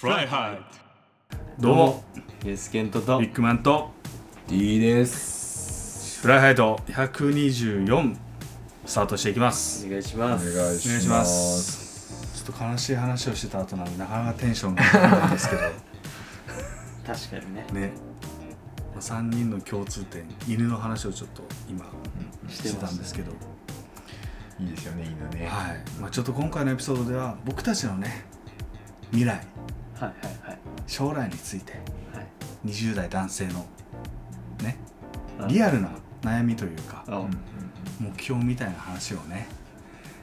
フライハイどうも。 Yes ケントと。ビッグマンと。D です。フライハイト。124スタートしていきます。お願いします。お願いします。ちょっと悲しい話をしてた後なんでなかなかテンションが上がらないんですけど。確かにね。ね、まあ、3人の共通点。犬の話をちょっと今してたんですけど。いいですよね犬ね。はい。まあ、ちょっと今回のエピソードでは僕たちのね未来はいはいはい。将来についてはい。20代男性のねあリアルな悩みというかあ目標みたいな話をね、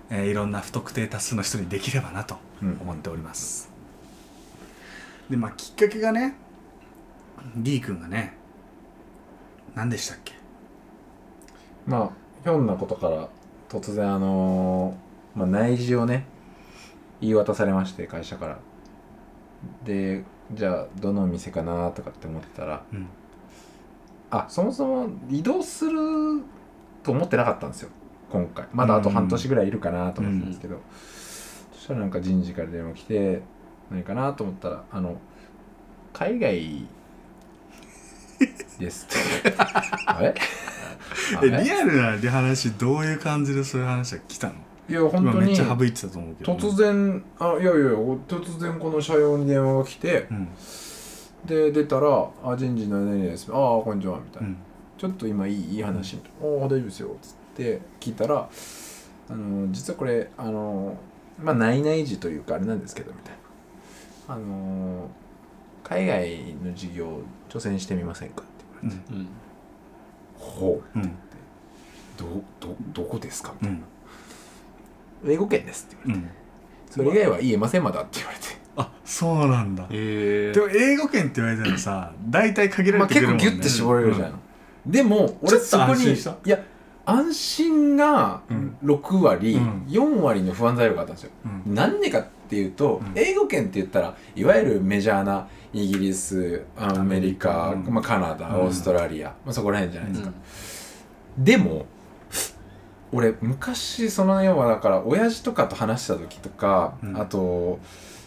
えーいろんな不特定多数の人にできればなとうん。思っております、でまあきっかけがね D 君がね何でしたっけ？まあひょんなことから突然あのーまあ、内示をね言い渡されまして会社からでじゃあどの店かなとかって思ってたらうん。あそもそも移動すると思ってなかったんですよ今回。まだあと半年ぐらいいるかなと思ってたんですけど、そしたらなんか人事から電話来て何かなと思ったらあの海外ですって。あれ？あえれリアルな話どういう感じでそういう話が来たの？いや本当に今めっちゃ省いてたと思うけど突然あいやいや突然この社用に電話が来てうんで出たら「あ人事の何々です」「ああこんにちは」みたいうな、んちょっと今いいいい話みたいな「ああ大丈夫ですよ」つって聞いたらあの実はこれあのまあ内々時というかあれなんですけどみたいなあの海外の事業挑戦してみませんかって言われてうん「ほううんどどどこですか?」うん英語圏です」って言われて。うん「それ以外は言えませんまだ」って言われて。あそうなんだ。でも英語圏って言われたらさ大体限らまあ、れてくるもんね。結構ギュッて絞れるじゃん、でもちょっと俺そこに安心した。いや安心がうん。6割、うん。4割の不安材料があったんですよ。うん。なんでかっていうと、うん。英語圏って言ったらいわゆるメジャーなイギリスアメリカ、うん。まあ、カナダうん。オーストラリア、まあ、そこら辺じゃないですか、うん。でも俺昔その要はだから親父とかと話した時とか、うん。あと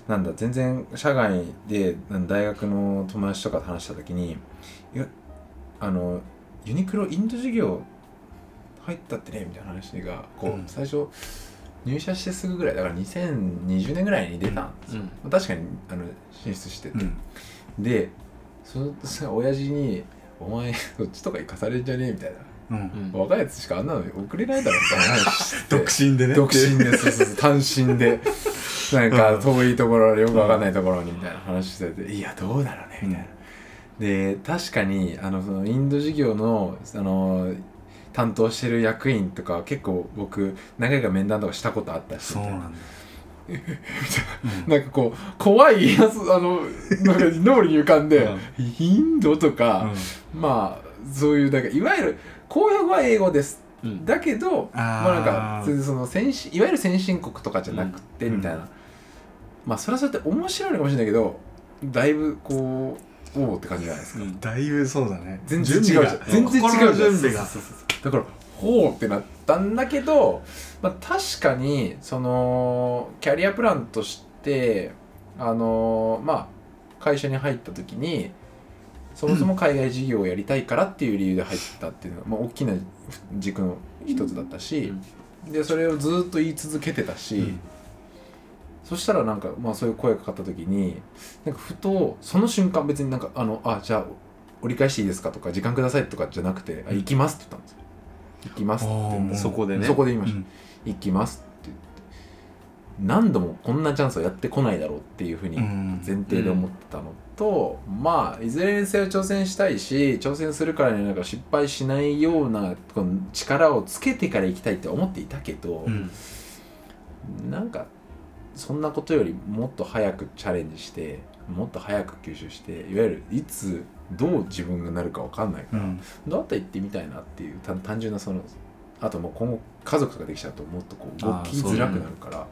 なんだ全然社外で大学の友達とかと話した時にあのユニクロインド事業入ったってねみたいな話がこう、うん。最初入社してすぐぐらいだから2020年ぐらいに出たんですよ、うん。まあ確かにあの進出してて、うん。でそのさ親父に「お前そっちとか行かされんじゃねえ」みたいなうん。うん若いやつしかあんなの送れないだろみたいな話して。独身でね。独身でそうそうそう単身で。なんか遠いところよくわかんないところにみたいな話してて。いやどうだろうねみたいな、で確かにあのそのインド事業のあの担当してる役員とか結構僕何回か面談とかしたことあったしそうなんだ なんかこう怖いやつあのなんか脳に浮かんで、うん。インドとか、うまあそういうなんかいわゆる公約は英語です。うん。だけどまあなんかその先進いわゆる先進国とかじゃなくてうんみたいな、まあそれはそうやって面白いのかもしれないけどだいぶこうおおって感じじゃないですか、うんだいぶそうだね。全然違うじゃん。全然違うじゃん。心の準備が。だからほうってなったんだけど、まあ、確かにそのキャリアプランとしてあのまあ会社に入った時にそもそも海外事業をやりたいからっていう理由で入ったっていうのが、まあ、大きな軸の一つだったし、でそれをずっと言い続けてたし、うん。そしたらなんか、まあ、そういう声がかかった時になんかふとその瞬間別になんかあのあじゃあ折り返していいですかとか時間くださいとかじゃなくて「あ行きます」って言ったんですよ。行きますってそこでね。そこで言いました、うん。行きますって言って何度もこんなチャンスをやってこないだろうっていうふうにうん。前提で思ってたのと、まあいずれにせよ挑戦したいし挑戦するからにはなんか失敗しないようなこの力をつけてから行きたいって思っていたけど、うん。なんかそんなことよりもっと早くチャレンジしてもっと早く吸収していわゆるいつどう自分がなるか分かんない。から、うん。どうやったら行ってみたいなっていう単単純なそのあともう今後家族とかできちゃうともっとこう動きづらくなるからま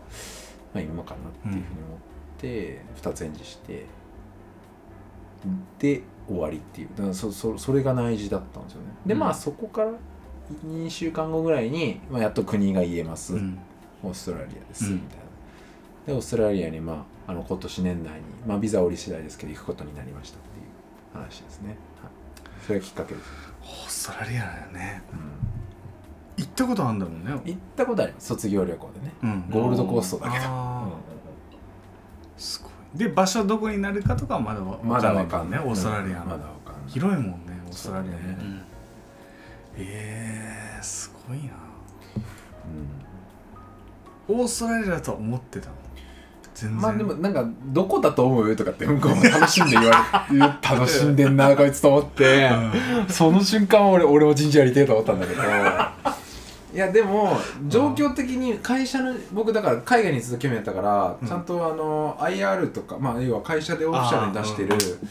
あ今かなっていうふうに思って2つ返事してで終わりっていう。だからそそそれが内示だったんですよね。でまあうんそこから2週間後ぐらいに、まあ、やっと国が言えます、うん。オーストラリアです、うん。みたいな。でオーストラリアに、まあ、あの今年年内に、まあ、ビザ折り次第ですけど行くことになりましたっていう話ですね、はい、それがきっかけです、オーストラリアだよね。うん、行ったことあるんだもんね。行ったことあります。卒業旅行でね。うん。ゴールドコーストだけど、あー。すごいで場所どこになるかとかはまだわうんまだわかんないねオーストラリアの、うんまだわかんない。広いもんねオーストラリアね。ねうんえー、すごいな。うん。オーストラリアだとは思ってたの？全然。まあでもなんかどこだと思う？とかって向こうも楽しんで言われ 楽しんでんなこいつと思って。その瞬間は俺俺も人事やりてえと思ったんだけどいやでも状況的に会社の僕だから海外にずっと興味あったから、うん。ちゃんとあの IR とかまあ要は会社でオフィシャルに出してる、あ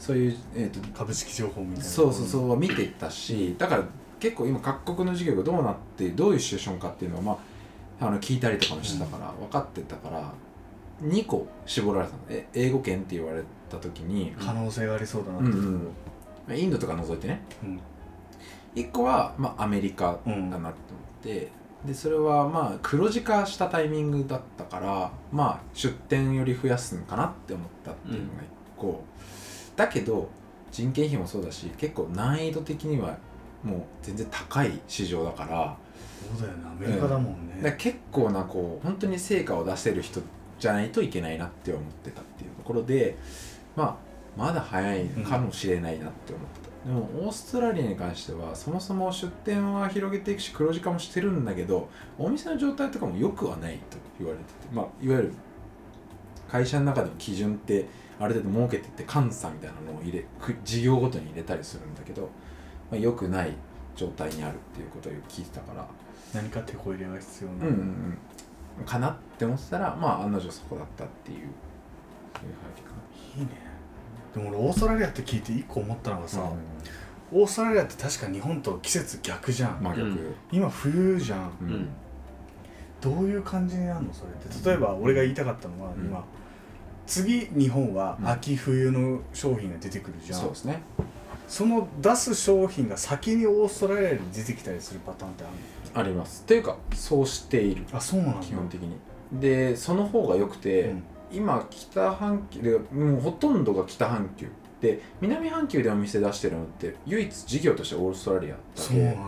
そういう、えー、と株式情報みたいな。そうそうそうは見てたしだから結構今各国の授業がどうなってどういうシチュエーションかっていうのを、まあ、あの聞いたりとかもしてたから、分かってたから2個絞られたの。え英語圏って言われた時に、可能性がありそうだなうんって。うんまあインドとか除いてね。うん。1個は、まあ、アメリカだなって。思って、でそれはまあ黒字化したタイミングだったからまあ出店より増やすのかなって思ったっていうのが1個、だけど人件費もそうだし結構難易度的にはもう全然高い市場だから。そうだよねアメリカだもんね、だから結構なこう本当に成果を出せる人じゃないといけないなって思ってたっていうところでまあまだ早いかもしれないなって思ってた、でもオーストラリアに関してはそもそも出店は広げていくし黒字化もしてるんだけどお店の状態とかも良くはないと言われててまあいわゆる会社の中での基準ってある程度設けてって監査みたいなのを入れく事業ごとに入れたりするんだけど、まあ、良くない状態にあるっていうことを聞いてたから。何か手こ入れが必要な、うんうんうん。かなって思ってたらまあ案の定そこだったっていうそういう背景かいいねでも俺オーストラリアって聞いて一個思ったのがさ、なオーストラリアって確か日本と季節逆じゃん、真逆、うん。今冬じゃん。ううん。んどういう感じになるのそれって？例えば俺が言いたかったのは、うん。今次日本はうん。秋冬の商品が出てくるじゃん、そうですね。その出す商品が先にオーストラリアに出てきたりするパターンってあるあります。っていうかそうしている。のあそうなんだ。基本的に。でその方が良くて、うん今北半球でもうほとんどが北半球で南半球でお店出してるのって唯一事業としてオーストラリアだそうなんけだ。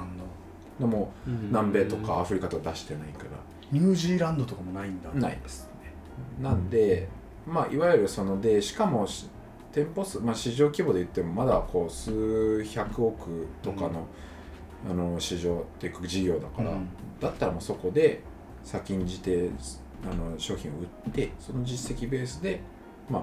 でも南米とかアフリカとか出してないから。ニュージーランドとかもないんだ。ないですね。なんでまあいわゆるそのでしかもし店舗数、まあ、市場規模で言ってもまだこう数百億とかの,、あの市場っていうか事業だから、うん。だったらもうそこで先んじてあの商品を売ってその実績ベースでまあ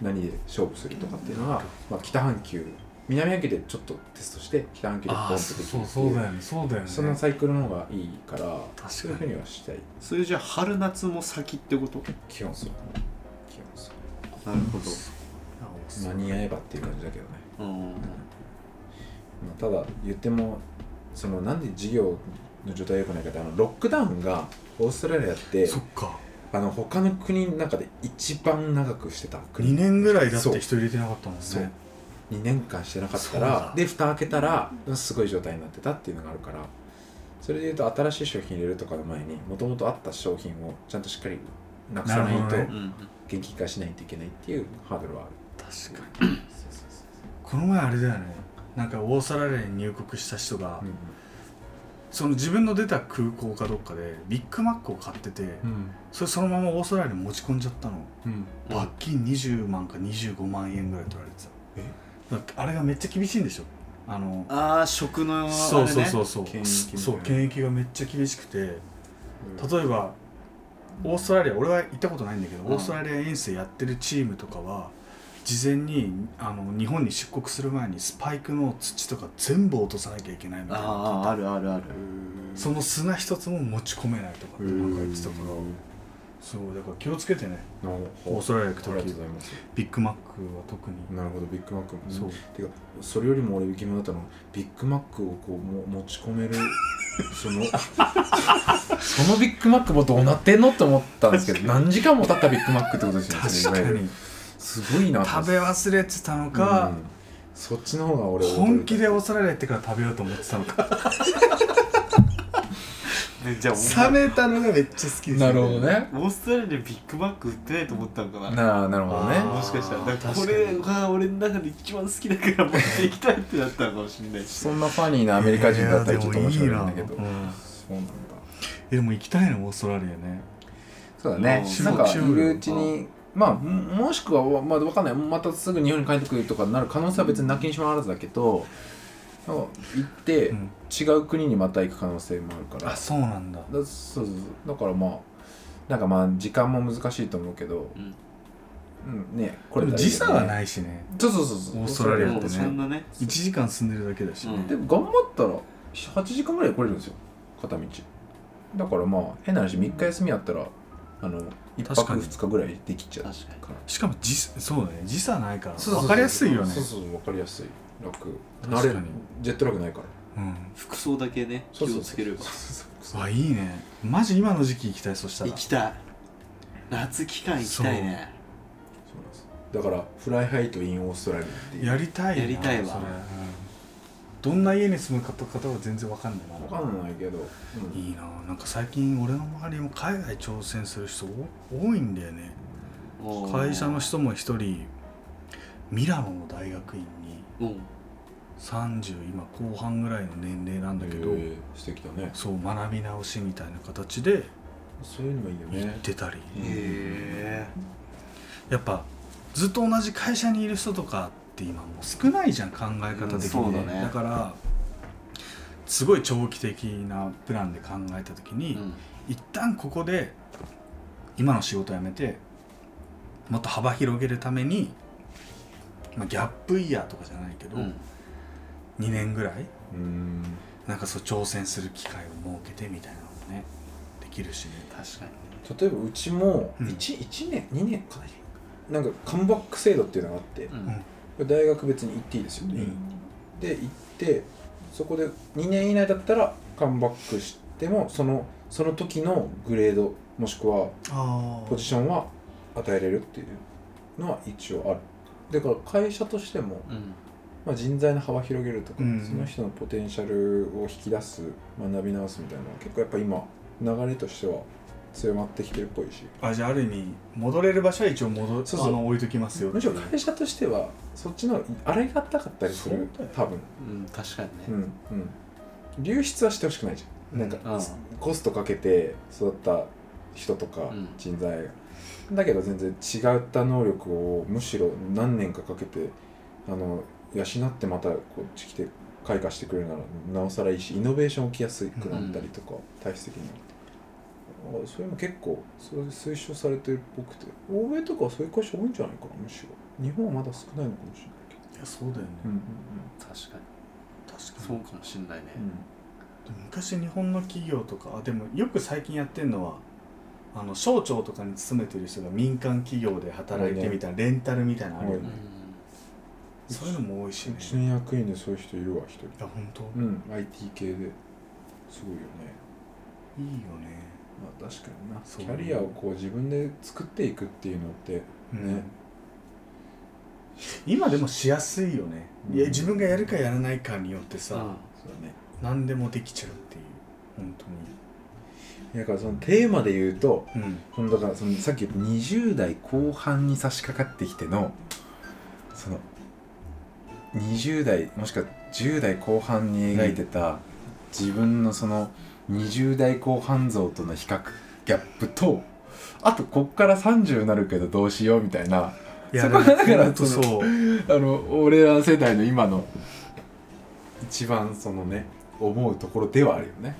何で勝負するとかっていうのは、まあ、北半球南半球でちょっとテストして北半球でポンあとできるそうっていうそうだよねそうだよね。そのサイクルの方がいいからかに。そういうふうにはしたい。それじゃあ春夏も先ってこと？基本そう。基本そう。なるほど。間に合えばっていう感じだけどね、うん。まあ、ただ言ってもそのなんで事業の状態が良くないかってあのロックダウンがオーストラリアってそっか。あの他の国の中で一番長くしてた。国2年ぐらいだって人入れてなかったもんね。そう。2年間してなかったらで蓋開けたらすごい状態になってたっていうのがあるから。それでいうと新しい商品入れるとかの前にもともとあった商品をちゃんとしっかりなくさないとなるほどうん元気化しないといけないっていうハードルはある。確かに。この前あれだよね。なんかオーストラリアに入国した人が、うんその自分の出た空港かどっかでビッグマックを買ってて、うん。それそのままオーストラリアに持ち込んじゃったの。うん。罰金20万か25万円ぐらい取られてえ？たあれがめっちゃ厳しいんでしょあのああ食のあれ、ね、そうそうそうそう。そう検疫がめっちゃ厳しくて例えばオーストラリア俺は行ったことないんだけど、うんオーストラリア遠征やってるチームとかは事前にあの日本に出国する前にスパイクの土とか全部落とさなきゃいけないみたいなあああるあるある。その砂一つも持ち込めないとかってなんか言ってたから。そうだから気をつけてね。オーストラリア行くありがとうございます。ビッグマックは特に。なるほどビッグマックそう。てかそれよりも俺疑問だったのビッグマックをこうも持ち込める そのそのビッグマックもどうなってんのって思ったんですけど何時間も経ったビッグマックってことですよね確かにすごいな食べ忘れてたのか、うん。そっちの方が俺本気でオーストラリア行ってから食べようと思ってたのか、ね、じゃあ冷めたのがめっちゃ好きですなるほどね。オーストラリアでビッグマック売ってないと思ったのかな。なあなるほどね。もしかしたら。だからこれにが俺の中で一番好きだから持っていきたいってなったのかもしれないし。そんなファニーなアメリカ人だったらちょっと面白いんだけど。いやでもいいな。うんそうなんだ。えでも行きたいのオーストラリアね。そうだね。うんなんかうちにまあももしくはまあわかんない。またすぐ日本に帰ってくるとかになる可能性は別になきにしもあらずだけど行ってうん。違う国にまた行く可能性もあるから。あそうなんだ。だそうそうそう。だからまあなんかまあ時間も難しいと思うけど、うん。うん、ねこれでも時差はないいしね。そうそうそうそう。オーストラリアってね。そんなね。1時間住んでるだけだしね、うん。でも頑張ったら8時間ぐらいで来れるんですよ。片道。だからまあ変な話3日休みあったらあの1泊確かに。2日ぐらいできちゃう確からしかも時そうだね。時差ないからそうそうそう。分かりやすいよね。そうそう分かりやすい。楽。確かに。慣れる。 jet lag ないから。うん。服装だけね気をつければ。そうそうそう。あいいね。マジ今の時期行きたいそしたら。行きたい。夏期間行きたいね。だからフライハイト in オーストラリアっていう。やりたいなやりたいわ。それ、うんどんな家に住むかとかは全然わかんないな。分かんないけど、うん。いいな。なんか最近俺の周りも海外挑戦する人お多いんだよね。会社の人も一人ミラノの大学院にうん。30今後半ぐらいの年齢なんだけど、へー素敵だね。そう学び直しみたいな形でそういうのもいいよ行っねてたり、へやっぱずっと同じ会社にいる人とかって今もう少ないじゃん考え方的に、うんそうだね。からすごい長期的なプランで考えた時えに、うん。一旦ここで今の仕事を辞めてもっと幅広げるために、まあ、ギャップイヤーとかじゃないけど、うん。2年ぐらいうん。なんかそう挑戦する機会を設けてみたいなのもねできるし。ね確かに例えばうちもうん。1, 1年2年かな。なんかカムバック制度っていうのがあってうん大学別に行っていいですよね、で行ってそこで2年以内だったらカムバックしてもそのその時のグレードもしくはあポジションは与えれるっていうのは一応ある。だから会社としても、うん。まあ、人材の幅広げるとか、うん。その人のポテンシャルを引き出す学び直すみたいなのは結構やっぱ今流れとしては強まってきてるっぽいし。あじゃあある意味戻れる場所は一応戻そうそう。あの置いときますよむしろ会社としてはそっちのあれがたかったりするそうだよ多分。うん確かにね。うんうん。流出はしてほしくないじゃん。なんか、うんコストかけて育った人とかうん。人材。が、だけど全然違った能力をむしろ何年かかけてあの養ってまたこっち来て開花してくれるならなおさらいいしイノベーション起きやすくなったりとか、体質的にあそれも結構それ推奨されてるっぽくて。欧米とかはそういう会社多いんじゃないかなむしろ。日本はまだ少ないのかもしれないけど。いやそうだよね、うんうん確かに。確かに。そうかもしんないね。でも昔日本の企業とかあでもよく最近やってるのはあの省庁とかに勤めてる人が民間企業で働いてみたいなレンタルみたいなのあるよね、そういうのも多いしね。うちの役員でそういう人いるわ一人。いや本当、うん IT 系で。すごいよね。いいよねまあ確かにな。キャリアをこう自分で作っていくっていうのってうん。ね今でもしやすいよね、うん。いや自分がやるかやらないかによってさ、うん。そうだね。何でもできちゃうっていう本当だからそのテーマで言うとにうん。そのだからそのさっき言った20代後半に差し掛かってきてのその20代もしくは10代後半に描いてた自分のその20代後半像との比較ギャップとあとこっから30になるけどどうしようみたいないそこがだからそのそうあの俺ら世代の今の一番そのね思うところではあるよね。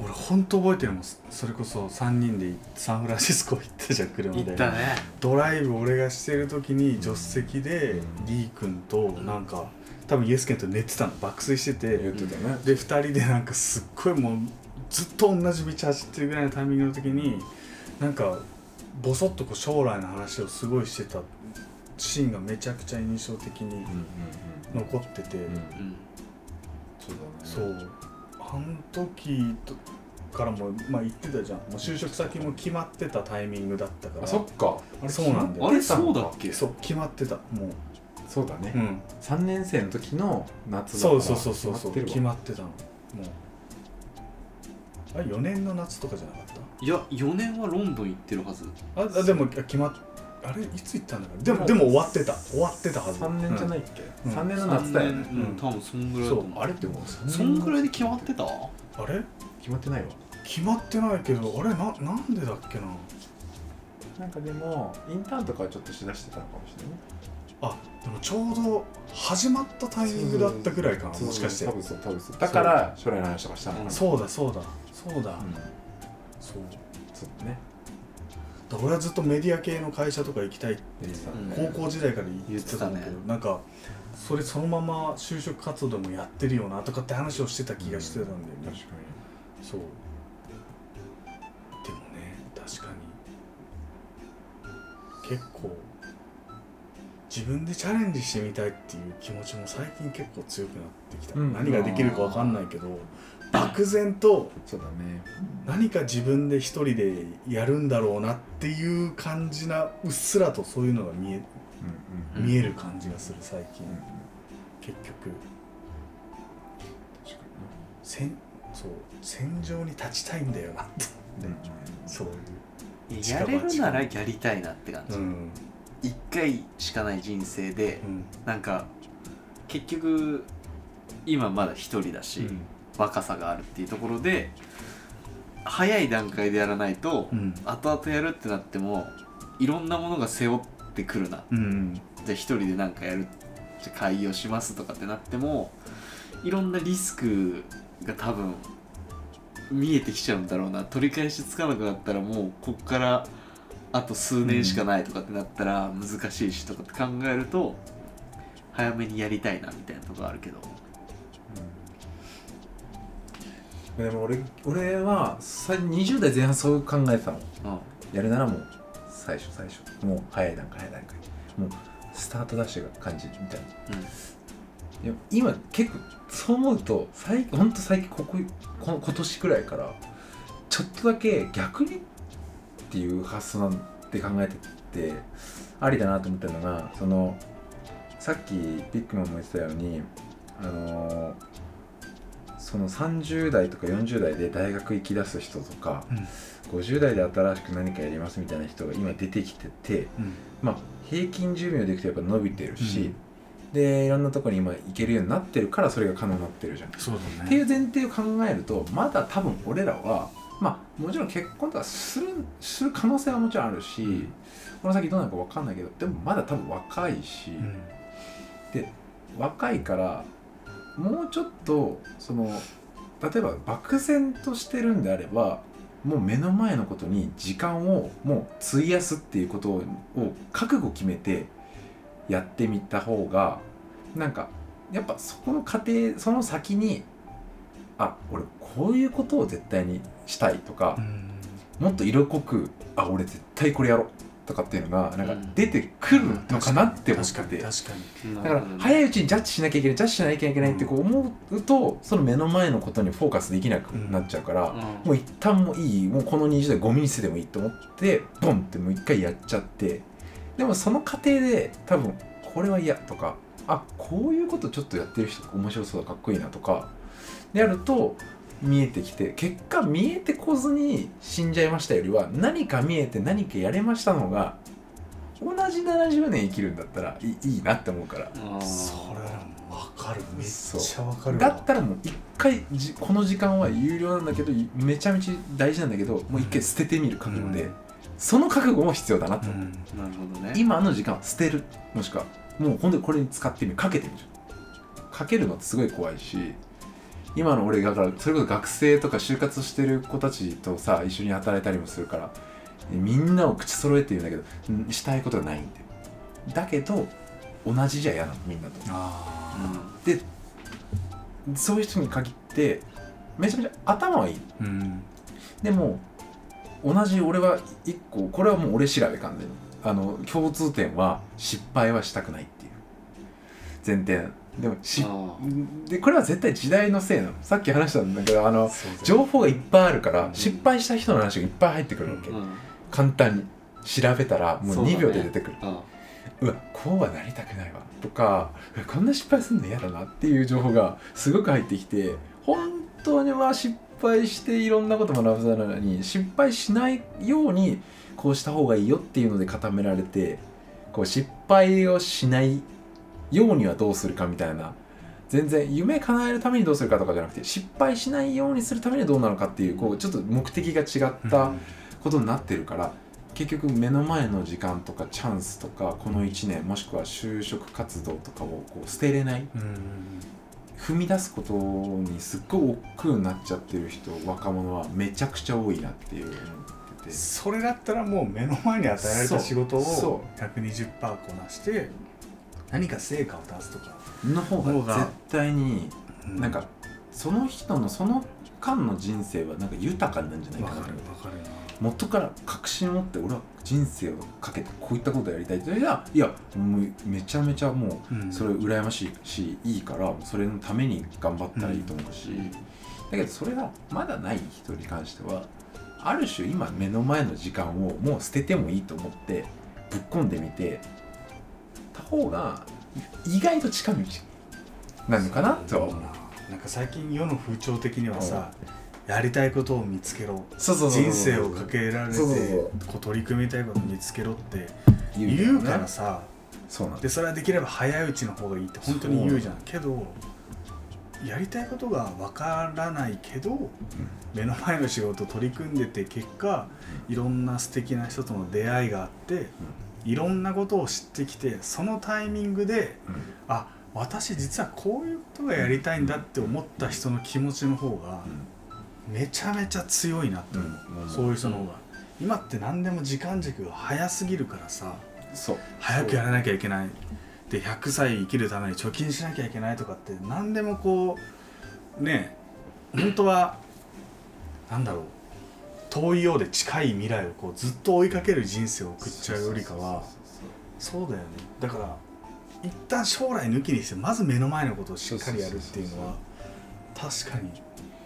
俺本当覚えてるもん。それこそ3人でサンフランシスコ行ったじゃん車で。行ったね。ドライブ俺がしてる時に助手席でうん。D 君となんか多分イエスケンと寝てたの爆睡してて。言ってたね。で2人でなんかすっごいもうずっと同じ道走ってるぐらいのタイミングの時になんかボソッとこう将来の話をすごいしてたシーンがめちゃくちゃ印象的に残ってて、そうだね。そうあの時とからもまあ言ってたじゃん。もう就職先も決まってたタイミングだったから。あそっか。あれそうなんだよあれそうだっけ？そう決まってた。もそうだね。う、うん、三年生の時の夏だからそうそうそうそうそう。決決まってたの。もう。あ4年の夏とかじゃなかっいや4年はロンドン行ってるはず。たああでもあ決まっあれいつ行ったんだかでもでも終わってた。終わってたはず。3年じゃないいっけ、うん。3年の夏だよね。うん多分そんぐらいだと思う。あれってもう3年そんぐらいで決まってた？あれ？決まってないわ。決まってないけどあれななんでだっけな？なんかでもインターンとかはちょっとしだしてたのかもしれないね。あでもちょうど始まったタイミングだったぐらいかなもしかして。多分そう多分そう。だから将来の話とかしたのかな。そうだそうだ。そうだ、うんそう。そうだね。だ俺はずっとメディア系の会社とか行きたいって高校時代から言ってたんだけど、なんかそれそのまま就職活動でもやってるよなとかって話をしてた気がしてたんだよね、確かそう。でもね確かに。結構自分でチャレンジしてみたいっていう気持ちも最近結構強くなってきた、うん。何ができるか分かんないけど漠然とにそうだね。何か自分で一人でやるんだろうなっていう感じなうっすらとそういうのが見え,、うんうん。見える感じがする最近、うん。うん結局。確か戦そう戦場に立ちたいんだよなって。にねそういう。やれるならやりたいなって感じ、うん一回しかない人生でうん。なんか結局今まだ一人だし、うん。若さがあるっていうところで早い段階でやらないと、うん。後々やるってなってもいろんなものが背負ってくるな。うんじゃあ一人で何かやるじゃあ会議をしますとかってなってもいろんなリスクが多分見えてきちゃうんだろうな。取り返しつかなくなったらもうこっからあと数年しかないとかってなったら難しいしとかって考えると早めにやりたいなみたいなとこあるけど。うん。でも俺俺はさ20代前半そう考えてたの。うん。やるならもう最初最初。もう早い段階早い段階。もうスタートダッシュが感じるみたいな。でも今結構そう思うと最近ほんと最近こここの今年くらいからちょっとだけ逆にっていう発想なんて考えててありだなと思ってるのがそのさっきビッグマンも言ってたようにあのその30代とか40代で大学行き出す人とか、50代で新しく何かやりますみたいな人が今出てきててうん。まあ平均寿命でいくとやっぱ伸びてるし、うん。でいろんなところに今行けるようになってるからそれが可能になってるじゃん。そうだね。っていう前提を考えるとまだ多分俺らはまあもちろん結婚とかするする可能性はもちろんあるし、うん。この先どうなるか分かんないけどでもまだ多分若いし、うん。で若いからもうちょっとその例えば漠然としてるんであればもう目の前のことに時間をもう費やすっていうことをを覚悟決めてやってみた方がなんかやっぱそこの過程その先にあ俺こういうことを絶対にしたいとかう、ん。もっと色濃くあ俺絶対これやろうとかっていうのがなんかうん出てくるのかなって思って。だから早いうちにジャッジしなきゃいけないジャッジしなきゃいけないってこう思うとその目の前のことにフォーカスできなくなっちゃうから、もう一旦もういいもうこの20代ゴミに捨ててもいいと思ってボンってもう一回やっちゃってでもその過程で多分これは嫌とかあこういうことちょっとやってる人面白そうだかっこいいなとかでやると見えてきて結果見えてこずに死んじゃいましたよりは何か見えて何かやれましたのが同じ70年生きるんだったらいいいいなって思うから。それは分かる。めっそうちゃ分かるだったらもう一回じこの時間は有料なんだけどめちゃめちゃ大事なんだけどもう一回捨ててみる覚悟で、うん。その覚悟も必要だなと。思う、うん。なるほどね。今の時間は捨てるもしくはもう本当にこれに使ってみる。かけてみる。かけるのってすごい怖いし今の俺だからそれこそ学生とか就活してる子たちとさ一緒に働いたりもするからみんなを口揃えて言うんだけどうんしたいことがないんだけど同じじゃ嫌なのみんなと。あでそういう人に限ってめちゃめちゃ頭はいい。あうん。でも同じ俺は一個これはもう俺調べ完全に。あの共通点は失敗はしたくないっていう。前提でもしあでこれは絶対時代のせいなの。さっき話したんだけどあの情報がいっぱいあるからん。失敗した人の話がいっぱい入ってくるわけ、うん。簡単に。調べたらもう2そうだね。秒で出てくる。あうわこうはなりたくないわ。とかこんな失敗するの嫌だなっていう情報がすごく入ってきて本当には失敗していろんなこと学ぶなのに失敗しないようにこうした方がいいよっていうので固められてこう失敗をしないようにはどうするかみたいな。全然夢叶えるためにどうするかとかじゃなくて失敗しないようにするためにはどうなのかっていうこうちょっと目的が違ったことになってるから結局目の前の時間とかチャンスとかこの1年もしくは就職活動とかをこう捨てれないうん。踏み出すことにすっごい億劫になっちゃってる人若者はめちゃくちゃ多いなっていうそれだったらもう目の前に与えられた仕事そを120%こなして何か成果を出すとか、の方方がが絶対になんかその人のその間の人生はなんか豊かになるんじゃない分かかなかるな。元から確信を持って俺は人生をかけてこういったことをやりたいって言ったらいやもうめちゃめちゃもううん。それ羨ましいしいいからそれのために頑張ったらいいと思うし、だけどそれがまだない人に関してはある種今目の前の時間をもう捨ててもいいと思ってぶっ込んでみてた方が意外と近道なのかなとは思う。なんか最近世の風潮的にはさやりたいことを見つけろ人生をかけられてこう取り組みたいことを見つけろって言うからねさそうなんでそれはできれば早いうちの方がいいって本当に言うじゃん。けどやりたいことがわからないけど目の前の仕事を取り組んでて結果いろんな素敵な人との出会いがあっていろんなことを知ってきてそのタイミングであ私実はこういうことがやりたいんだって思った人の気持ちの方がめちゃめちゃ強いなって思う、うん。そういう人の方が、今って何でも時間軸が早すぎるからさそう。早くやらなきゃいけない。で100歳生きるために貯金しなきゃいけないとかって何でもこうね本当はなんだろう遠いようで近い未来をこうずっと追いかける人生を送っちゃうよりかはそうだよね。だから一旦将来抜きにしてまず目の前のことをしっかりやるっていうのは確かに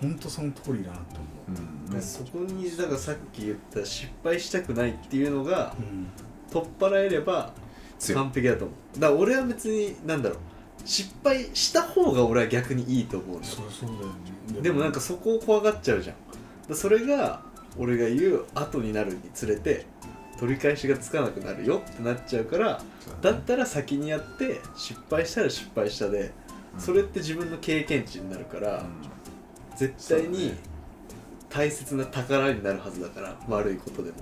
本当その通りだなと思う。ん。そこにだからさっき言った失敗したくないっていうのがう、うん。取っ払えれば完璧だと思う。だから俺は別になんだろう。失敗した方が俺は逆にいいと思うのそうそうだよね。でもなんかそこを怖がっちゃうじゃん。それが俺が言う後になるにつれて取り返しがつかなくなるよってなっちゃうからだったら先にやって失敗したら失敗したでそれって自分の経験値になるから絶対に大切な宝になるはずだから悪いことでも。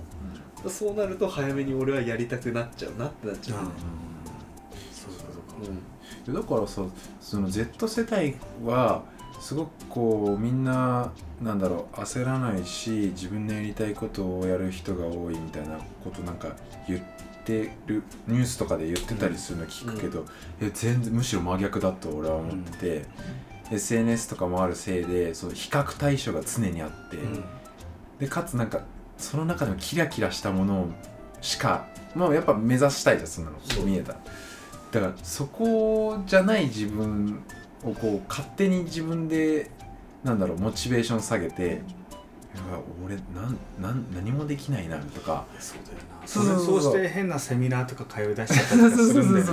そうなると早めに俺はやりたくなっちゃうなってなっちゃう、うんそういうか。うん。だからさその Z 世代はすごくこうみんななんだろう焦らないし自分のやりたいことをやる人が多いみたいなことなんか言ってるニュースとかで言ってたりするの聞くけど、いや全然むしろ真逆だと俺は思ってて、SNS とかもあるせいでそう比較対象が常にあって、うん。でかつなんかその中でもキラキラしたものしかまあやっぱ目指したいじゃんそんなの見えたら。だからそこじゃない自分をこう勝手に自分でなんだろうモチベーション下げて俺なんなん何もできないなとか。そうだよな。そうそうそうそう。して変なセミナーとか通い出しちゃったりするん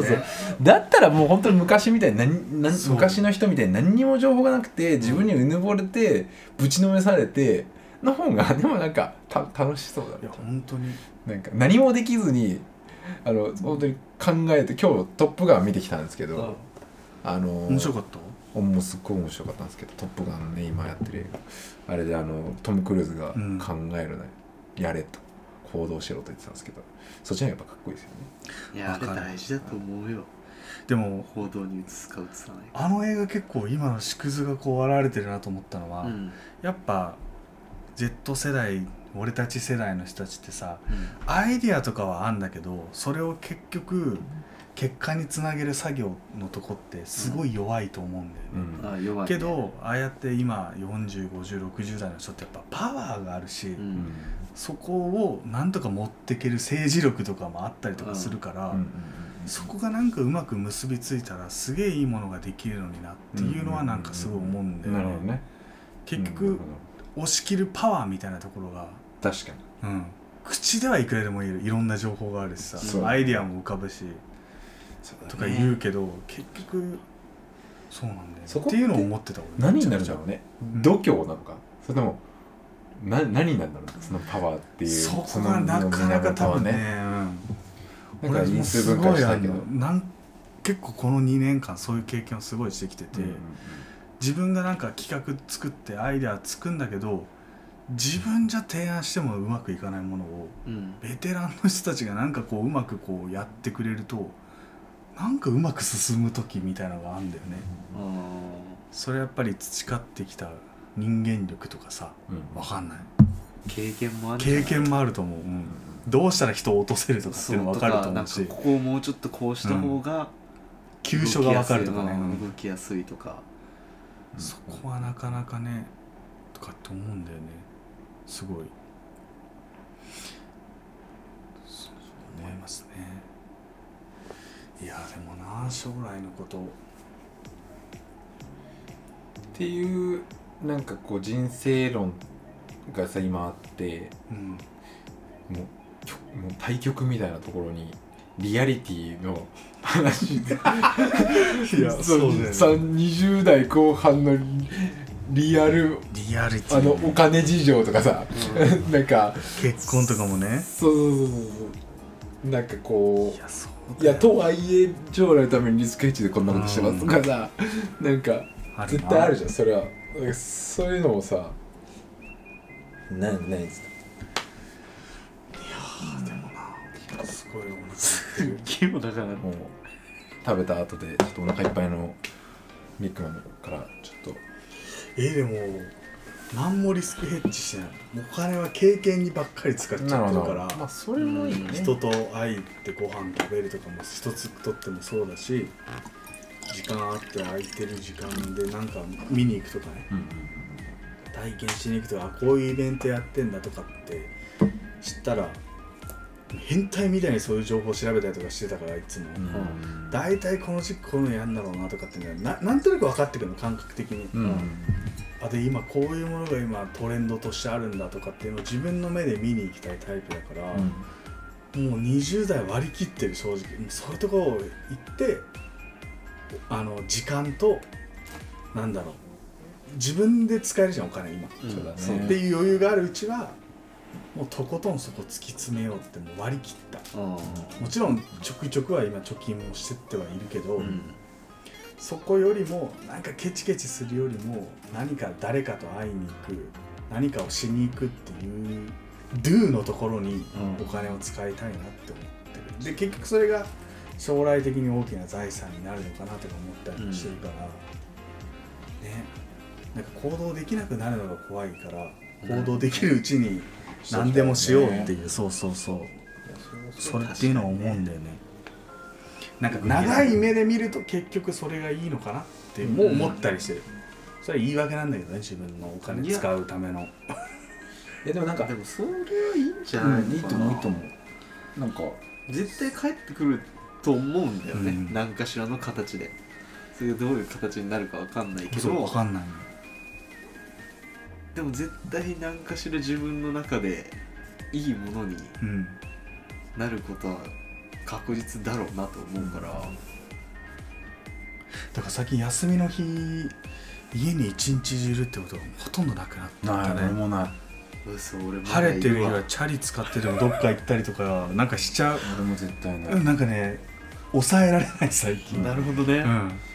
だだったらもう本当に昔みたいに何何昔の人みたいに何にも情報がなくて自分にうぬぼれてぶちのめされての方が でもなんかた楽しそうだいやな本当に。なんか何もできずにあの本当に考えて今日「トップガン」見てきたんですけど、あの面白かった？おもうすっごい面白かったんですけど「トップガン」ね今やってる映画あれであのトム・クルーズがうん。考えるね、やれと行動しろと言ってたんですけどそっちのやっぱかっこいいですよね。いやあれ大事だと思うよ。でも行動に移すか移さないか。あの映画結構今の縮図がこう現れてるなと思ったのは、うん。やっぱ Z 世代俺たち世代の人たちってさうん。アイディアとかはあんだけどそれを結局結果につなげる作業のとこってすごい弱いと思うんだよね、うん。あ弱いね。けどああやって今405060代の人ってやっぱパワーがあるし、ううん。んそこをなんとか持ってける政治力とかもあったりとかするから、うんそこがなんかうまく結びついたらすげえいいものができるのになっていうのはなんかすごい思うんだよね。ね。結局押し切るパワーみたいなところが、確かに。うん、口ではいくらでも言える。いろんな情報があるしさアイディアも浮かぶしとか言うけど結局そうなんだよね。そこっていうのを思ってた俺。何になるんだろうね。うん。度胸なのか？それともな何なんだろうそのパワーっていうそこがなかなか多分ねなんか因俺も数分解すごいあしたけどのなん結構この2年間そういう経験をすごいしてきてて、うんうん自分がなんか企画作ってアイデアつくんだけど自分じゃ提案してもうまくいかないものをうん。ベテランの人たちがなんかこううまくこうやってくれるとなんかうまく進む時みたいなのがあるんだよね。あそれやっぱり培ってきた人間力とかさうん。わかんない。ー経験もある。経験もあると思う、うん。どうしたら人を落とせるとかっていうの分かると思うし。かここをもうちょっとこうした方が急所が分かるとかね、動きやすいとかそこはなかなかね。とかって思うんだよね。すごい。そう思いますねいやでもな将来のこと。っていうなんかこう人生論がさ今あってうん。もうもう対局みたいなところにリアリティの話 いやそうだよね。さ20代後半のリリアルリアリティ。あのお金事情とかさ、なんか結婚とかもね。そうそうそうそうなんかこいやそうういやとはいえ将来のためにリスクヘッジでこんなことしてますとかさ、なんかあ絶対あるじゃんそれは。そういうのもさな何ですかでもなすごいお腹減ってる規模だから。もう食べた後でちょっとお腹いっぱいのビッグマンからちょっと。えでも何もリスクヘッジしてない。お金は経験にばっかり使っちゃってるから。まあそれもいいね、人と会ってご飯食べるとかも一つとってもそうだし時間あって空いてる時間でなんか見に行くとかね。うんうん体験しに行くとかあこういうイベントやってんだとかって知ったら変態みたいにそういう情報を調べたりとかしてたからいつも、うん大体この時期こういうのやんだろうなとかってななんとなく分かってくるの感覚的に、うんあで今こういうものが今トレンドとしてあるんだとかっていうのを自分の目で見に行きたいタイプだから、もう20代割り切ってる正直。そういうところを行ってあの時間となんだろう。自分で使えるじゃんお金今、うん。そうだね。そうっていう余裕があるうちはもうとことんそこ突き詰めようってもう割り切った。うん。もちろんちょくちょくは今貯金もしてってはいるけど、うんそこよりもなんかケチケチするよりも何か誰かと会いに行く何かをしに行くっていう do のところにうん。お金を使いたいなって思ってる。で結局それが将来的に大きな財産になるのかなとか思ったりもしてるから、ねなんか行動できなくなるのが怖いから行動できるうちに何でもしようっていう、そうそうそう。それっていうのは思うんだよねなんか長い目で見ると結局それがいいのかなってもう思ったりしてる、それは言い訳なんだけどね自分のお金使うための。いやでもなんかでもそれはいいんじゃないいいと思ういいと思う。なんか絶対帰ってくると思うんだよね、うん。何かしらの形で。それがどういう形になるかわかんないけど。分かんないのでも絶対何かしら自分の中でいいものにうん。なることは確実だろうなと思うから、だから最近休みの日家に一日中いるってことがほとんどなくなった。ない俺ねもない晴れてる日は チャリ使ってでもどっか行ったりとかなんかしちゃう。俺も絶対ない、うんなんかね抑えられない最近。なるほどね、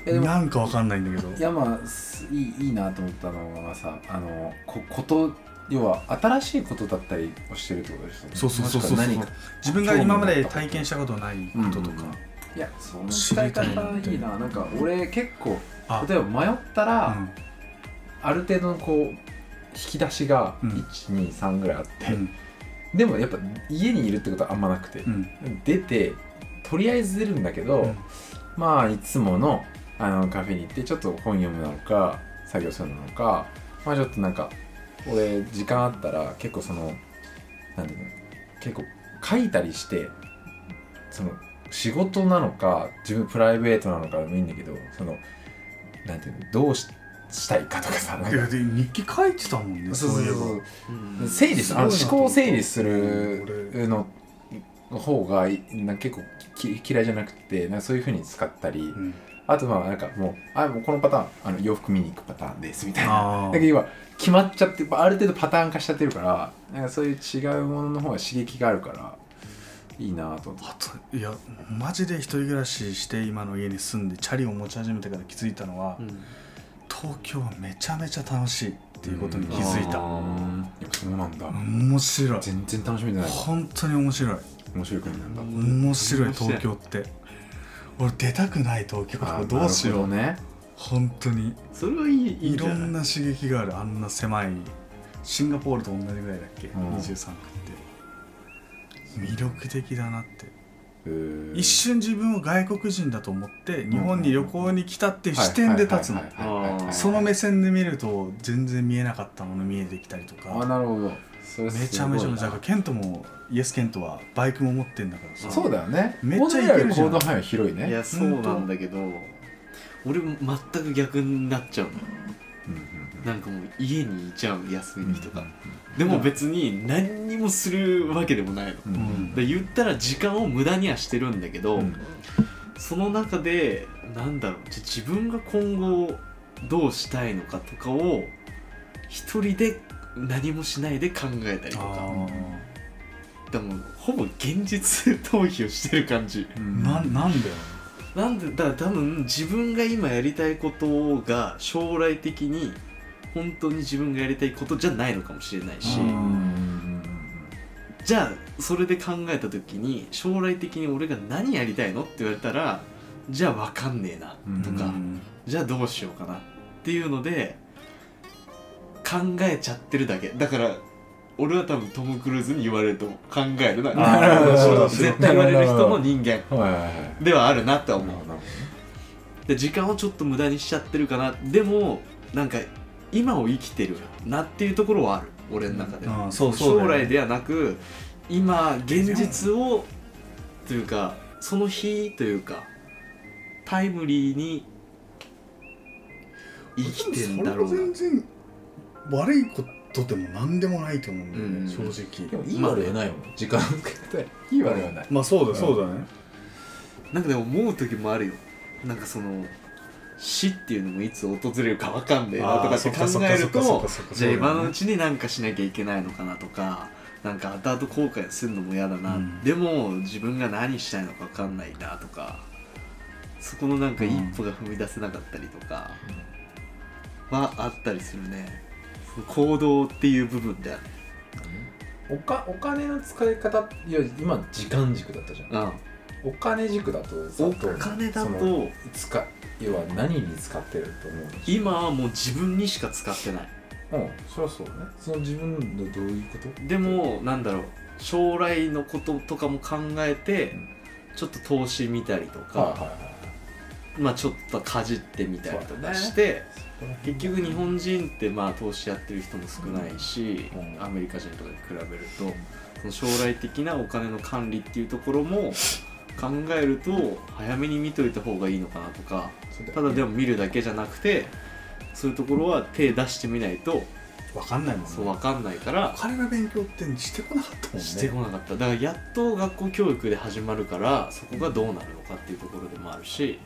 うん、なんかわかんないんだけど。いやまあすいいいいなと思ったのはさあのここと要は新しいことだったりをしてるってことですよね。そうそうそうそう自分が今まで体験したことないこととか、うんいやその使い方いいな。なんか俺結構あ。例えば迷ったら、うん。ある程度のこう引き出しがうん。123ぐらいあって、うん。でもやっぱ家にいるってことはあんまなくて、うん。出てとりあえず出るんだけど、うん。まあいつものあのカフェに行ってちょっと本読むなのか作業するなのかまあちょっとなんか俺時間あったら結構そのなんていうの結構書いたりしてその仕事なのか自分プライベートなのかでもいいんだけどそのなんていうのどうししたいかとかさなんか。いやで日記書いてたもんねそういえば。うん。整理するあのすごいな思考を整理する俺。の方がいなんか結構き嫌いじゃなくてなんかそういうふうに使ったり、うんああとまあなんかもうあもうこのパターンあの洋服見に行くパターンですみたいな。あだけど今決まっちゃってある程度パターン化しちゃってるからなんかそういう違うものの方が刺激があるからいいなと。思ってあといやマジで一人暮らしして今の家に住んでチャリを持ち始めてから気づいたのは、うん。東京はめちゃめちゃ楽しいっていうことに気づいた。うそうなんだ。面白い。全然楽しみでない。本当に面白い。面白い国なんだ。面白い面白い東京って俺出たくない東京とかどうしよう、ね。本当に。それはいいいろんな刺激がある。あんな狭いシンガポールと同じぐらいだっけ、うん。23区って。魅力的だなって。一瞬自分を外国人だと思って日本に旅行に来たっていう視点で立つの。その目線で見ると全然見えなかったもの見えてきたりとあかなるほどめちゃめちゃ面白いだからケントもイエスケントはバイクも持ってんだからさ。そうだよね。めっちゃいけるじゃん行動範囲は広いね。いやそうなんだけど俺も全く逆になっちゃうの。うんうんなんかもう家にいちゃう休みの日とか、うでも別に何にもするわけでもないの、んうんうん。で言ったら時間を無駄にはしてるんだけど、うん。その中でなんだろう。じゃあ自分が今後どうしたいのかとかを一人で何もしないで考えたりとか。でもほぼ現実逃避をしてる感じ。うん。ななんだよなんでだから多分自分が今やりたいことが将来的に本当に自分がやりたいことじゃないのかもしれないし、じゃあそれで考えた時に将来的に俺が何やりたいのって言われたらじゃあ分かんねえなとか、うんじゃあどうしようかなっていうので考えちゃってるだけ。だから俺は多分トム・クルーズに言われると考えるな。絶対言われる人の人間ではあるなって思う。で時間をちょっと無駄にしちゃってるかな。でもなんか今を生きてるなっていうところはある。俺の中で。は、うん。そうそう将来ではなく今現実をというかその日というかタイムリーに生きてんだろうな。全然悪いことでも何でもないと思うんだよね、うん。正直。でもいい悪いはないもん時間使っていい悪いはないまあそうだそうだねなんかでも思う時もあるよなんかその死っていうのもいつ訪れるか分かんねえなとかって考えるとじゃあ今のうちに何かしなきゃいけないのかなとかなんか後々後悔するのも嫌だな、うんでも自分が何したいのか分かんないなとかそこのなんか一歩が踏み出せなかったりとかはあったりするね行動っていう部分でおかお金の使い方いや今時間軸だったじゃん。うん。お金軸だとさお金だと使要は何に使ってると思うの今はもう自分にしか使ってない。うんそりゃそうだね。その自分のどういうこと？でもなんだろう。将来のこととかも考えて、うん。ちょっと投資見たりとか、はいはいはいまあちょっとかじってみたりとかして、結局日本人ってまあ投資やってる人も少ないし、うん。アメリカ人とかに比べるとその将来的なお金の管理っていうところも考えると早めに見といた方がいいのかなとかただでも見るだけじゃなくてそういうところは手出してみないと分かんないもんね。そう分かんないからお金の勉強ってしてこなかったもんね。してこなかった。だからやっと学校教育で始まるからそこがどうなるのかっていうところでもあるし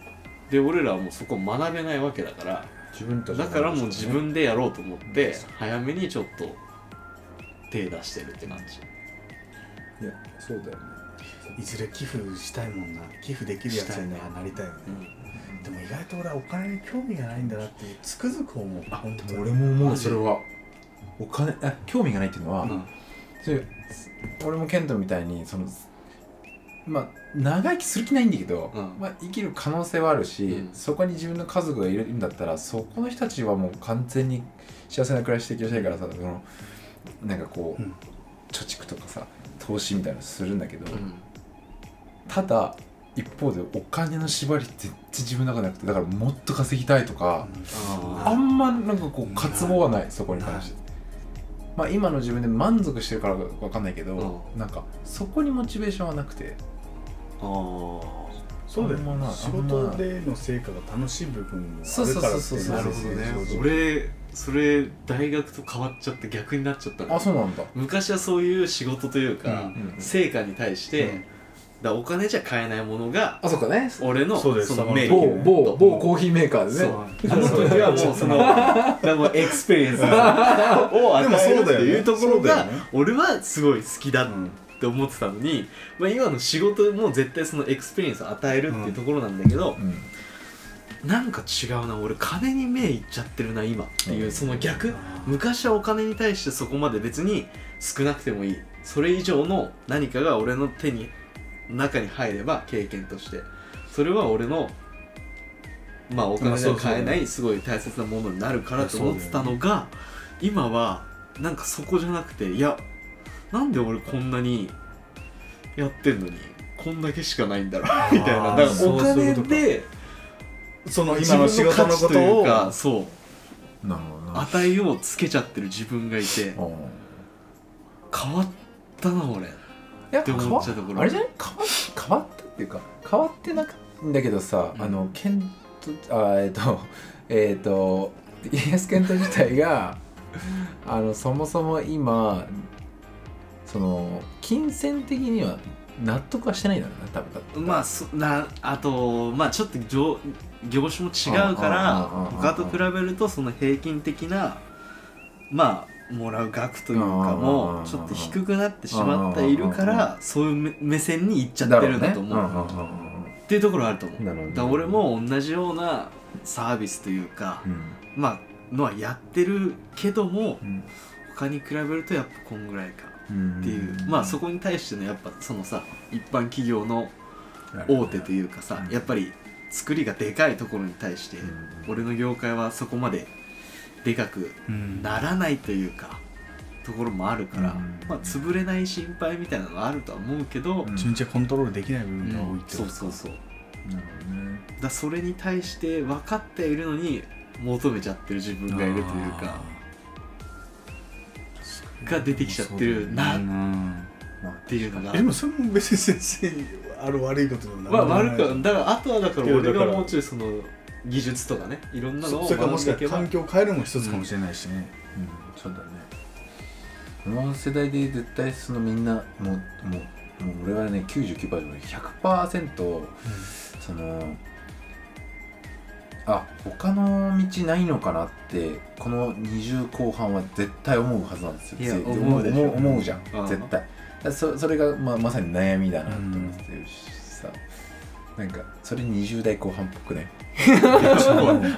で俺らはもうそこ学べないわけだから自分たちのだからもう自分でやろうと思って早めにちょっと手出してるって感じ。いやそうだよね。いずれ寄付したいもんな。寄付できるやつにはなりたいよね。でも意外と俺はお金に興味がないんだなってつくづく思う。本当に。俺も思うそれはお金あ興味がないっていうのは、うん。それ俺もケントみたいにそのまあ長生きする気ないんだけど、うん。まあ、生きる可能性はあるし、うん。そこに自分の家族がいるんだったらそこの人たちはもう完全に幸せな暮らし提供したいからさそのなんかこう、うん。貯蓄とかさ投資みたいなのするんだけど、うん。ただ一方でお金の縛りって全然自分の中でなくてだからもっと稼ぎたいとか、ああんまなんかこう渇望はないそこに関して。まあ今の自分で満足してるからかわかんないけど、うなんかそこにモチベーションはなくてあー。そうだよ。あんまない仕事での成果が楽しい部分もあるからってそうそうそうそうなるほどね俺それ大学と変わっちゃって逆になっちゃったの。あそうなんだ。昔はそういう仕事というか、うん成果に対して、だからお金じゃ買えないものがあそっかね。俺のそうですのメリッ某ト。某某コーヒーメーカーでね。あの時はもう そのなんかもうエクスペリエンスを与えるっていうところが俺はすごいうん好きだって思ってたのに、まあ、今の仕事も絶対その experience を与えるっていうところなんだけど、うん。なんか違うな俺金に目いっちゃってるな今っていう、うん。その逆。うん昔はお金に対してそこまで別に少なくてもいい。それ以上の何かが俺の手に中に入れば経験として。それは俺のまあお金では買えないすごい大切なものになるからと思ってたのが今はなんかそこじゃなくていやなんで俺こんなにやってんのにこんだけしかないんだろうみたいな。だからお金でその自今の仕事のこというをかそう。なるほどな。値をつけちゃってる自分がいてうん変わったな俺。って思っちゃうところ。あれじゃない？変わ変わったっていうか変わってなくんだけどさ、うん。あのケントあえっ、と えっ、とイエスケント自体があのそもそも今その金銭的には納得はしてないんだろうな多分だってまあそなあとまあちょっと業業種も違うからうんうんうんうんうん他と比べるとその平均的なまあもらう額というかうんうんうんうんもちょっと低くなってしまっているからそういう目目線にいっちゃってるんだと思う、ろうねっていうところはあると思う。なるほどだから俺も同じようなサービスというかうん。まあのはやってるけどもうん。他に比べるとやっぱこんぐらいか。うんっていう、まあそこに対してのやっぱそのさ一般企業の大手というかさ、うん。やっぱり作りがでかいところに対して、うん。俺の業界はそこまででかくうん。ならないというかところもあるから、うん。まあ潰れない心配みたいなのはあるとは思うけど、うん。自分じゃコントロールできない部うん分が多いってそうことそうそう。なるほどね。だそれに対して分かっているのに求めちゃってる自分がいるというかが出てきちゃってるなっうん。ていうのが。えでもそれも別に先生ある悪いことでもまあ悪くくはだからあとはだから俺がもうちょいその技術とかねいろんなのをそれからもしか環境を変えるのも一つかもしれないしね、うん、そうだね。この世代で絶対そのみんなもうもうもう俺はね99%でも100%そのあ他の道ないのかなってこの20後半は絶対思うはずなんですよ。いやぜ思うでしょ。思う思うじゃん。うん。絶対。そそれが、まあ、まさに悩みだなと思ってるしさ、なんかそれ20代後半っぽく ね。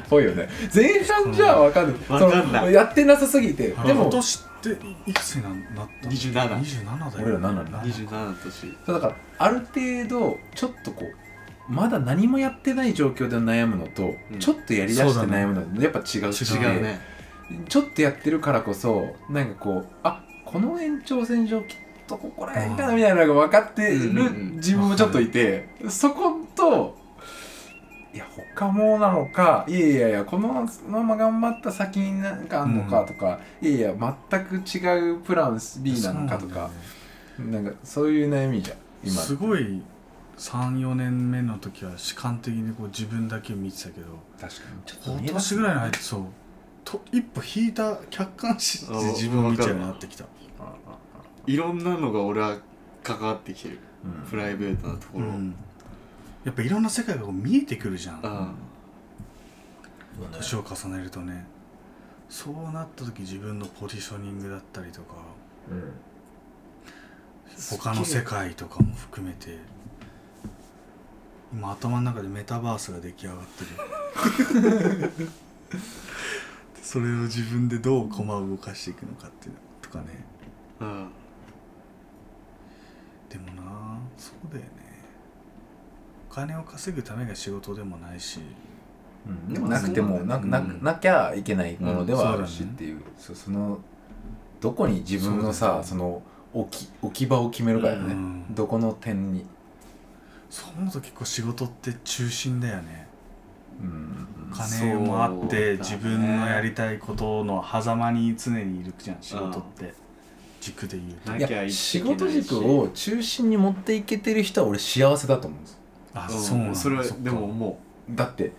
ぽいよね。前半じゃ分かんない、わかんない。やってなさすぎて。でも今年っていくつにななった？の27 27だよ。俺ら7だ27の年そうだからある程度ちょっとこうまだ何もやってない状況で悩むのと、うん。ちょっとやりだして悩むのとやっぱ違うし。違うねちょっとやってるからこそなんかこうあこの延長線上きっとここら辺かなみたいなのが分かってるうんうんうん。自分もちょっといて、そこといや他もなのかいやいやいやこのまま頑張った先になんかあんのかとか、いやいや全く違うプラン B なのかとかなんかそういう悩みじゃん今。すごい34年目の時は主観的にこう自分だけ見てたけど確かに。ちょっと今年ぐらいに入ってそうと一歩引いた客観視して自分を見ちゃうようになってきた。いろんなのが俺は関わってきてる。うん。プライベートなところ、うん。やっぱいろんな世界がこう見えてくるじゃん。あ年を重ねるとねそうなった時自分のポジショニングだったりとかうん。他の世界とかも含めて今頭の中でメタバースが出来上がってる それを自分でどう駒を動かしていくのかっていうのとかね。うん。でもなそうだよね。お金を稼ぐためが仕事でもないし。うん。でもなくてもなうんななきゃいけないものではあるしうんっていう、そそのどこに自分のさそ,、の置き置き場を決めるかよね、うん。どこの点に、そう思うと結構仕事って中心だよね。うん金もあってね。自分のやりたいことの狭間に常にいるじゃん仕事って。軸で言うと。仕事軸を中心に持っていけてる人は俺幸せだと思うんです。あうんそうなんだ。それはでも思だって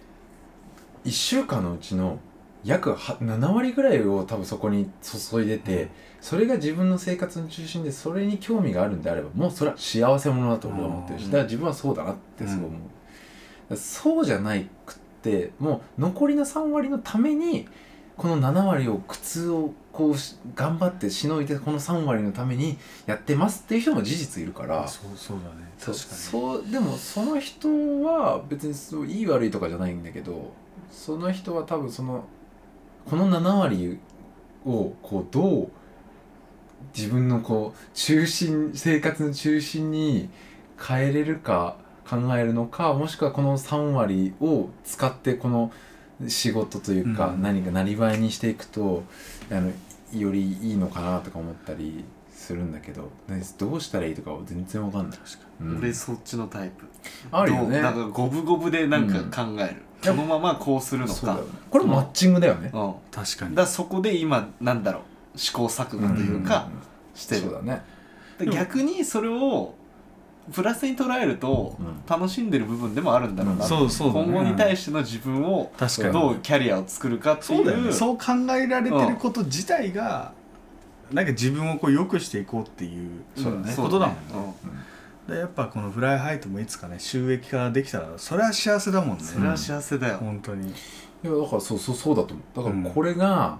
1週間のうちの約は7割ぐらいを多分そこに注いでて、それが自分の生活の中心でそれに興味があるんであればもうそれは幸せ者だと俺は思ってるしうん。だから自分はそうだなってすごい思う、だからそうじゃないくってもう残りの3割のためにこの7割を苦痛をこうし頑張ってしのいでこの3割のためにやってますっていう人も事実いるから。そうそうだね。確かに。そうでもその人は別にそういい悪いとかじゃないんだけどその人は多分そのこの7割をこうどう自分のこう中心生活の中心に変えれるか考えるのかもしくはこの3割を使ってこの仕事というか、うん。何かなりわいにしていくとあのよりいいのかなとか思ったりするんだけどねどうしたらいいとかは全然わかんない。うん。俺そっちのタイプ。あるよね。なんか五分五分でなんか考える、このままこうするのか。ね。これマッチングだよね。うん。確かに。だそこで今なんだろう。試行錯誤というか、してる。そうだね。で逆にそれをプラスに捉えるとうん。楽しんでる部分でもあるんだろうな、そうそうだね。今後に対しての自分を確かに。どうキャリアを作るかっていう。そうだよね。そう考えられてること自体がなんか自分をこう良くしていこうっていうそうだね。ことだもんね。うん。でやっぱこのフライハイトもいつかね収益化できたらそれは幸せだもんね。それは幸せだよ、本当に。いやだからそうそうそうだと思う。だからこれが、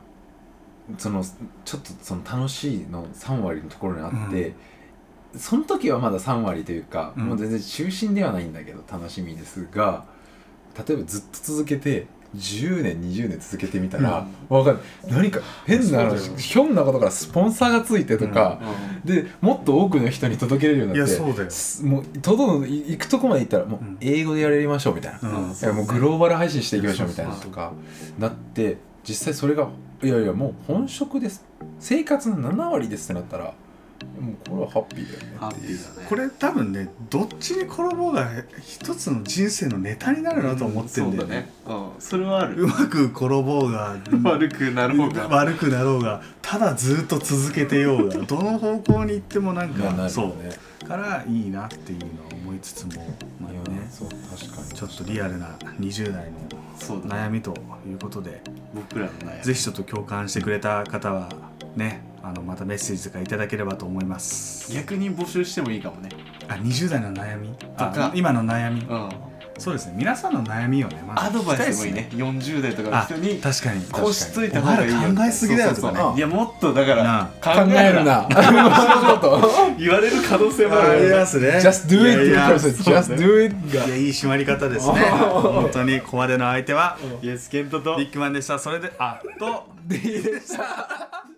そのちょっとその楽しいの3割のところにあって、その時はまだ3割というか、うん。もう全然中心ではないんだけど楽しみですが例えばずっと続けて10年20年続けてみたら、わかんない何か変なそうだよ。話ひょんなことからスポンサーがついてとか、でもっと多くの人に届けれるようになってうだよ。すもう届く行くとこまで行ったらもううん。英語でやりましょうみたいな、うん。いやもうグローバル配信していきましょうみたいなとか。なって実際それがいやいやもう本職です。生活の7割ですってなったらもうこれはハッピーだよねハッピーだね。これ多分ねどっちに転ぼうが一つの人生のネタになるなと思ってるんだよね,、そうだね、うん、それはある。うまく転ぼうが 悪くなる方が。悪くなろうがただずっと続けてようが どの方向に行ってもなんか、まあなるそう。からいいなっていうのは思いつつもまあね。そう確かに。ちょっとリアルな20代の悩みということで。僕らの悩み。ぜひちょっと共感してくれた方はねあのまたメッセージとかいただければと思います。逆に募集してもいいかもね。あ20代の悩み？とか。あ今の悩み？うん。そうですね。皆さんの悩みをね、まずアドバイスでもいい聞ね。きたです40代とかのあ人に確かにこうしといた方がいいよ。お前ら考えすぎだよとかね。そうそうそういやもっとだかならあ。考えるな。言われる可能性もあありるよね。ますね。Just do it いやいや just do it. が。いやいい締まり方ですね。本当にここまでの相手はイエスケントと。ビッグマンでした。それであと。でいいでした